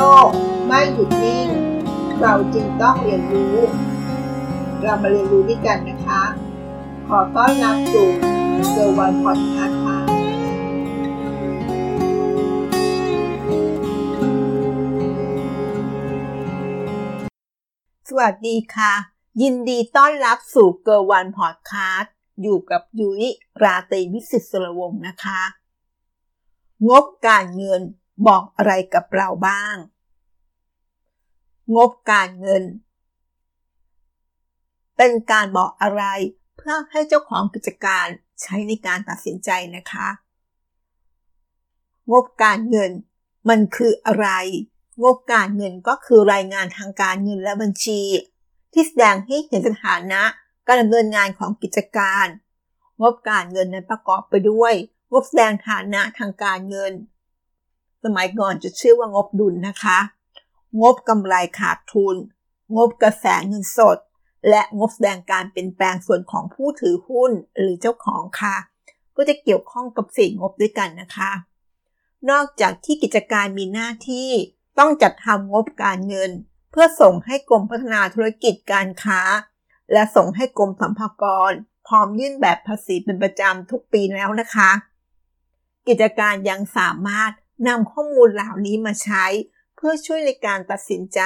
โลกไม่หยุดนิ่ง เราจึงต้องเรียนรู้ เรามาเรียนรู้ด้วยกันนะคะ ขอต้อนรับสู่เกอร์วันพอดคาส์ค่ะสวัสดีค่ะ ยินดีต้อนรับสู่เกอร์วันพอดคาส์อยู่กับยุ้ยราตรีวิสิตสรวงนะคะ งบการเงิน บอกอะไรกับเราบ้าง งบการเงิน เป็นการบอกอะไรเพื่อให้เจ้าของกิจการใช้ในการตัดสินใจนะคะ งบการเงิน มันคืออะไร งบการเงินก็คือรายงานทางการเงินและบัญชี ที่แสดงให้เห็นสถานะการดำเนินงานของกิจการ งบการเงินนั้นประกอบไปด้วย งบแสดงฐานะทางการเงิน สมัยก่อนจะชื่อว่างบดุลนะคะ งบกำไรขาดทุน งบกระแสเงินสด และงบแสดงการเปลี่ยนแปลงส่วนของผู้ถือหุ้นหรือเจ้าของค่ะ ก็จะเกี่ยวข้องกับสี่งบด้วยกันนะคะ นอกจากที่กิจการมีหน้าที่ต้องจัดทำงบการเงิน เพื่อส่งให้กรมพัฒนาธุรกิจการค้า และส่งให้กรมสรรพากรพร้อมยื่นแบบภาษีเป็นประจำทุกปีแล้วนะคะ กิจการยังสามารถ นำข้อมูลเหล่านี้มาใช้ เพื่อช่วยในการตัดสินใจ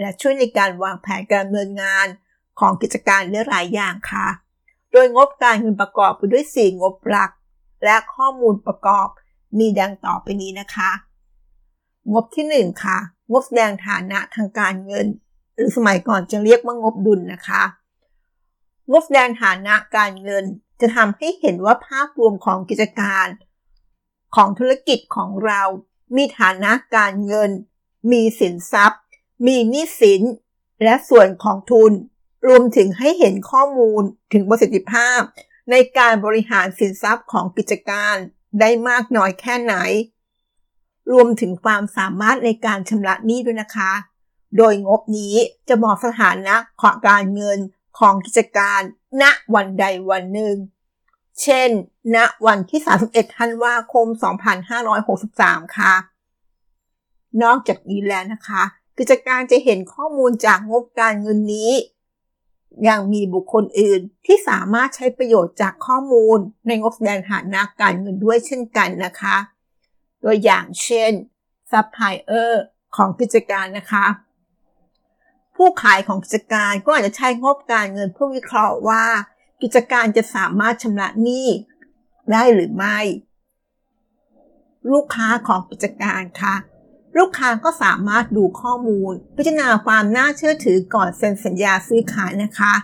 และช่วยในการวางแผนการดำเนินงานของกิจการได้หลายอย่างค่ะ โดยงบการเงินประกอบไปด้วย 4 งบหลัก และข้อมูลประกอบมีดังต่อไปนี้นะคะ งบที่ 1 ค่ะ งบแสดงฐานะทางการเงิน หรือสมัยก่อนจะเรียกว่างบดุลนะคะ งบแสดงฐานะการเงินจะทำให้เห็นว่าภาพรวมของกิจการ ของธุรกิจของเรา มีฐานะการเงิน มีสินทรัพย์ มีหนี้สิน และส่วนของทุน รวมถึงให้เห็นข้อมูลถึงประสิทธิภาพ ในการบริหารสินทรัพย์ของกิจการได้มากน้อยแค่ไหน รวมถึงความสามารถในการชำระหนี้ด้วยนะคะ โดยงบนี้จะบอกสถานะของการเงินของกิจการณวันใดวันหนึ่ง เช่น ณ วันที่ 31 ธันวาคม 2563 ค่ะ นอกจากนี้แล้วนะคะ กิจการจะเห็นข้อมูลจากงบการเงินนี้ ยังมีบุคคลอื่นที่สามารถใช้ประโยชน์จากข้อมูลในงบแสดงฐานะการเงินด้วยเช่นกันนะคะ ตัวอย่างเช่นซัพพลายเออร์ของกิจการนะคะ ผู้ขายของกิจการก็อาจจะใช้งบการเงินเพื่อวิเคราะห์ว่า กิจการจะสามารถชำระหนี้ได้หรือไม่ ลูกค้าของกิจการค่ะ ลูกค้าก็สามารถดูข้อมูล พิจารณาความน่าเชื่อถือก่อนเซ็นสัญญาซื้อขายนะคะ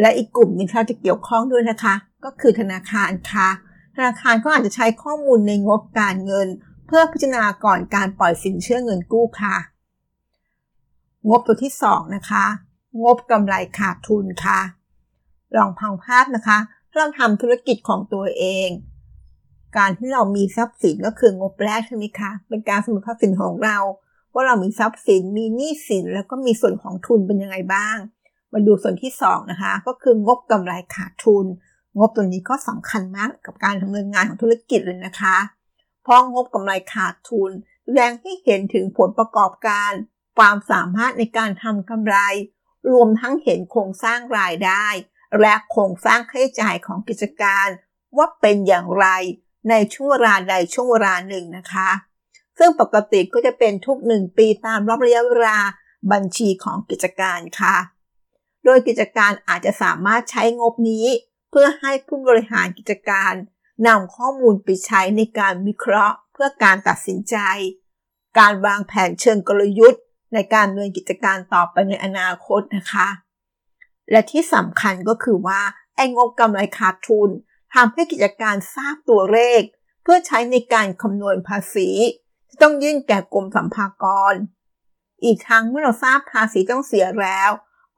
และอีกกลุ่มนึงที่จะเกี่ยวข้องด้วยนะคะ ก็คือธนาคารค่ะ ธนาคารก็อาจจะใช้ข้อมูลในงบการเงิน เพื่อพิจารณาก่อนการปล่อยสินเชื่อเงินกู้ค่ะ งบตัวที่2นะคะ งบกำไรขาดทุนค่ะ ลองพังภาพนะคะเราทำธุรกิจของตัวเอง การที่เรามีทรัพย์สินก็คืองบแรกใช่ไหมคะ เป็นการสมุดทรัพย์สินของเรา ว่าเรามีทรัพย์สิน มีหนี้สิน แล้วก็มีส่วนของทุนเป็นยังไงบ้าง มาดูส่วนที่2นะคะ ก็คืองบกำไรขาดทุน งบตัวนี้ก็สำคัญมากกับการดำเนินงานของธุรกิจเลยนะคะ เพราะงบกำไรขาดทุนแสดงให้เห็นถึงผลประกอบการ ความสามารถในการทำกำไร รวมทั้งเห็นโครงสร้างรายได้ และโครงสร้างค่าใช้จ่ายของกิจการว่าเป็นอย่างไรในช่วงเวลาใดช่วงเวลาหนึ่งนะคะ ซึ่งปกติก็จะเป็นทุกหนึ่งปีตามรอบระยะเวลาบัญชีของกิจการค่ะ โดยกิจการอาจจะสามารถใช้งบนี้ เพื่อให้ผู้บริหารกิจการนำข้อมูลไปใช้ในการวิเคราะห์ เพื่อการตัดสินใจ การวางแผนเชิงกลยุทธ์ ในการดำเนินกิจการต่อไปในอนาคตนะคะ และที่สำคัญก็คือว่าไอ้งบกำไรขาดทุนทำให้กิจการทราบตัวเลข เพื่อใช้ในการคำนวณภาษีที่ต้องยื่นแก่กรมสัมภากร อีกทั้งเมื่อเราทราบภาษีต้องเสียแล้ว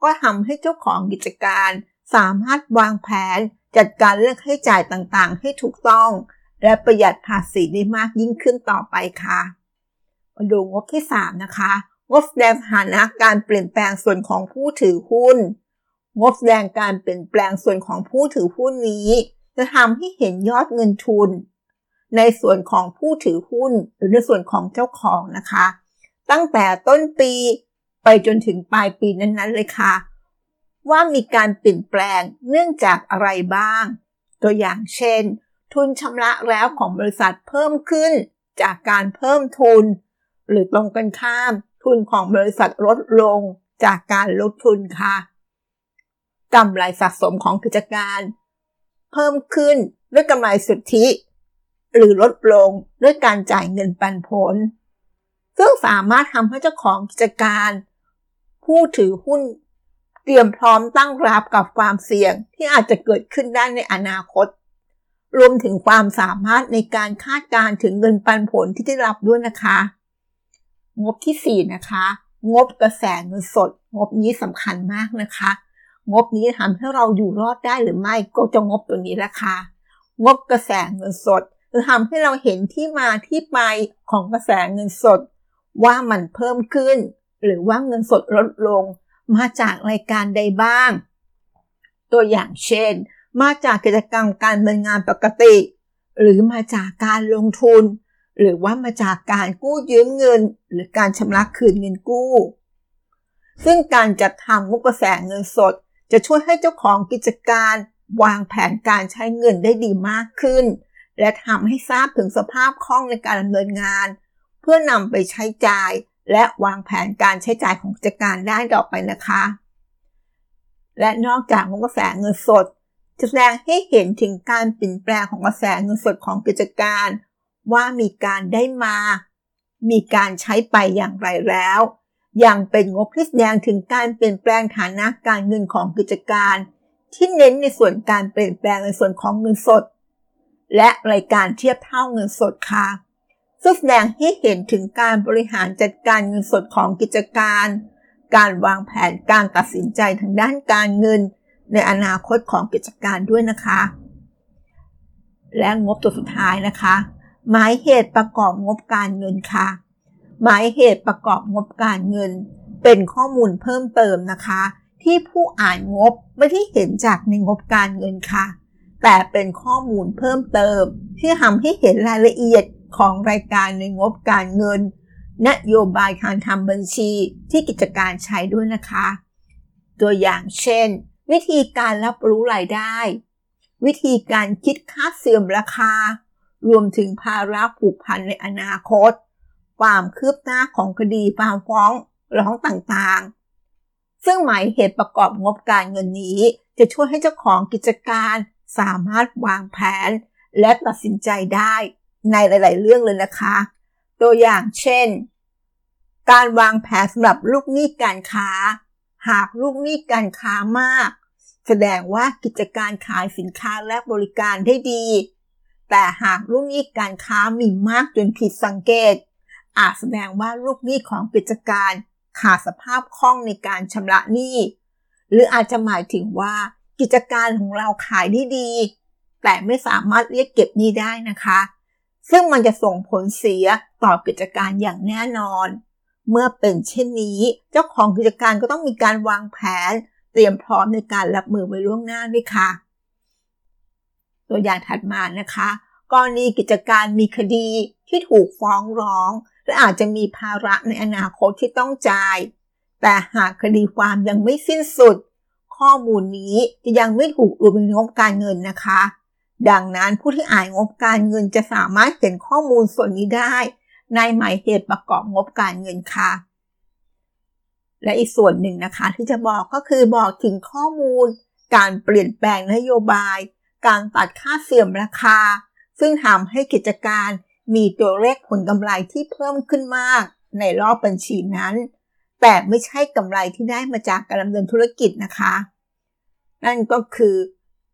ก็ทำให้เจ้าของกิจการสามารถวางแผนจัดการเรื่องค่าใช้จ่ายต่างๆ ให้ถูกต้อง และประหยัดภาษีได้มากยิ่งขึ้นต่อไปค่ะ มาดูงบที่ 3 นะคะ งบแสดงสถานะการเปลี่ยนแปลงส่วนของผู้ถือหุ้น งบแสดงการเปลี่ยนแปลงส่วนของผู้ถือหุ้นนี้ จะทำให้เห็นยอดเงินทุน ในส่วนของผู้ถือหุ้น หรือในส่วนของเจ้าของนะคะ ตั้งแต่ต้นปีไปจนถึงปลายปีนั้นๆเลยค่ะ ว่ามีการเปลี่ยนแปลงเนื่องจากอะไรบ้าง ตัวอย่างเช่น ทุนชำระแล้วของบริษัทเพิ่มขึ้นจากการเพิ่มทุน หรือตรงกันข้าม ทุนของบริษัทลดลงจากการลดทุนค่ะ กำไรสะสมของกิจการ เพิ่มขึ้นด้วยกำไรสุทธิ หรือลดลงด้วยการจ่ายเงินปันผล ซึ่งสามารถทำให้เจ้าของกิจการ ผู้ถือหุ้นเตรียมพร้อมตั้งรับกับความเสี่ยงที่อาจจะเกิดขึ้นได้ในอนาคต รวมถึงความสามารถในการคาดการถึงเงินปันผลที่ได้รับด้วยนะคะ งบที่ 4 นะคะ งบกระแสเงินสด งบนี้สำคัญมากนะคะ งบนี้ทำให้เราอยู่รอดได้หรือไม่ก็จะงบตัวนี้ละค่ะงบกระแสเงินสดจะทำให้เราเห็นที่มาที่ไปของกระแสเงินสด ว่ามันเพิ่มขึ้น หรือว่าเงินสดลดลง มาจากรายการใดบ้าง ตัวอย่างเช่น มาจากกิจกรรมการเนินงานปกติ หรือมาจากการลงทุน หรือว่ามาจากการกู้ยืมเงิน หรือการชำระคืนเงินกู้ ซึ่งการจัดทำงบกระแสเงินสด จะช่วยให้เจ้าของกิจการวางแผนการใช้เงินได้ดีมากขึ้น และทำให้ทราบถึงสภาพคล่องในการดำเนินงาน เพื่อนำไปใช้จ่าย และวางแผนการใช้จ่ายของกิจการได้ต่อไปนะคะ และนอกจากกระแสเงินสดจะแสดงให้เห็นถึงการเปลี่ยนแปลงของกระแสเงินสดของกิจการ ว่ามีการได้มา มีการใช้ไปอย่างไรแล้ว อย่างเป็นงบที่แสดงถึงการเปลี่ยนแปลงฐานะการเงินของกิจการ ที่เน้นในส่วนการเปลี่ยนแปลงในส่วนของเงินสด และรายการเทียบเท่าเงินสดค่ะซึ่งแสดงให้เห็นถึงการบริหารจัดการเงินสดของกิจการ การวางแผนการตัดสินใจทางด้านการเงิน ในอนาคตของกิจการด้วยนะคะ และงบตัวสุดท้ายนะคะ หมายเหตุประกอบงบการเงินค่ะ หมายเหตุประกอบงบการเงิน เป็นข้อมูลเพิ่มเติมนะคะ ที่ผู้อ่านงบไม่ได้เห็นจากในงบการเงินค่ะ แต่เป็นข้อมูลเพิ่มเติม ที่ทำให้เห็นรายละเอียดของรายการในงบการเงิน นโยบายการทำบัญชีที่กิจการใช้ด้วยนะคะ ตัวอย่างเช่น วิธีการรับรู้รายได้ วิธีการคิดค่าเสื่อมราคารวมถึงภาระผูกพันในอนาคต ความคืบหน้าของคดีความฟ้องร้องต่างๆ ซึ่งหมายเหตุประกอบงบการเงินนี้ จะช่วยให้เจ้าของกิจการสามารถวางแผน และตัดสินใจได้ในหลาย ๆ เรื่องเลยนะคะ ตัวอย่างเช่น การวางแผนสำหรับลูกหนี้การค้า หากลูกหนี้การค้ามาก แสดงว่ากิจการขายสินค้าและบริการได้ดี แต่หากลูกหนี้การค้ามีมากจนผิดสังเกต อาจแสดงว่าลูกหนี้ของกิจการขาดสภาพคล่องในการชำระหนี้ หรืออาจจะหมายถึงว่ากิจการของเราขายได้ดี แต่ไม่สามารถเรียกเก็บหนี้ได้นะคะ ซึ่งมันจะส่งผลเสียต่อกิจการอย่างแน่นอน เมื่อเป็นเช่นนี้ เจ้าของกิจการก็ต้องมีการวางแผน เตรียมพร้อมในการรับมือไว้ล่วงหน้าด้วยค่ะ ตัวอย่างถัดมานะคะ กรณีกิจการมีคดีที่ถูกฟ้องร้อง และอาจจะมีภาระในอนาคตที่ต้องจ่าย แต่หากคดีความยังไม่สิ้นสุด ข้อมูลนี้จะยังไม่ถูกรวมในงบการเงินนะคะ ดังนั้นผู้ที่อ่านงบการเงินจะสามารถเห็นข้อมูลส่วนนี้ได้ ในหมายเหตุประกอบงบการเงินค่ะ และอีกส่วนหนึ่งนะคะ ที่จะบอกก็คือบอกถึงข้อมูล การเปลี่ยนแปลงนโยบาย การตัดค่าเสื่อมราคา ซึ่งทำให้กิจการ มีตัวเลขผลกำไรที่เพิ่มขึ้นมากในรอบบัญชีนั้น แต่ไม่ใช่กำไรที่ได้มาจากการดำเนินธุรกิจนะคะ นั่นก็คือ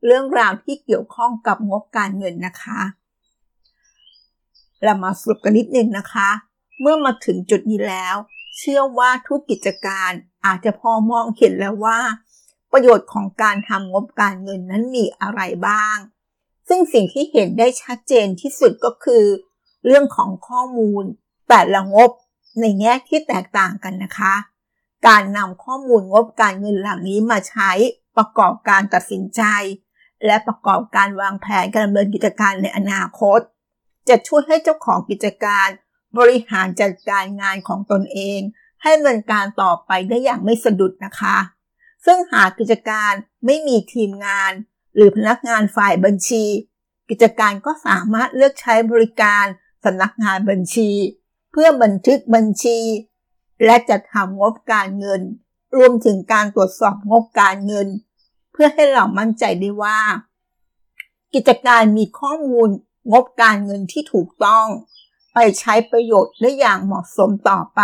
เรื่องราวที่เกี่ยวข้องกับงบการเงินนะคะ เรามาสรุปกันนิดนึงนะคะ เมื่อมาถึงจุดนี้แล้ว เชื่อว่าทุกกิจการอาจจะพอมองเห็นแล้วว่า ประโยชน์ของการทำงบการเงินนั้นมีอะไรบ้าง ซึ่งสิ่งที่เห็นได้ชัดเจนที่สุดก็คือ เรื่องของข้อมูล แต่ละงบในแง่ที่แตกต่างกันนะคะ การนำข้อมูลงบการเงินเหล่านี้มาใช้ประกอบการตัดสินใจ และประกอบการวางแผนการดำเนินกิจการในอนาคต จะช่วยให้เจ้าของกิจการ บริหารจัดการงานของตนเอง ให้ดำเนินการต่อไปได้อย่างไม่สะดุดนะคะ ซึ่งหากกิจการไม่มีทีมงาน หรือพนักงานฝ่ายบัญชี กิจการก็สามารถเลือกใช้บริการ สำนักงานบัญชี เพื่อบันทึกบัญชี และจัดทำงบการเงิน รวมถึงการตรวจสอบงบการเงิน เพื่อให้เรามั่นใจได้ว่า กิจการมีข้อมูลงบการเงินที่ถูกต้อง ไปใช้ประโยชน์ได้อย่างเหมาะสมต่อไป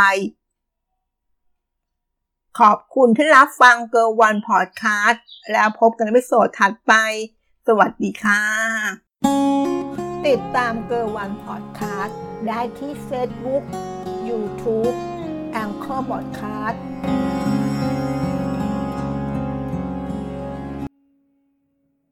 ขอบคุณที่รับฟังเกอร์วันพอดคาสต์แล้วพบกันในวิดีโอถัดไป สวัสดีค่ะ ติดตามเกอร์วันพอดคาสต์ได้ที่เฟซบุ๊กยูทูบแองเกอร์บอดคาสต์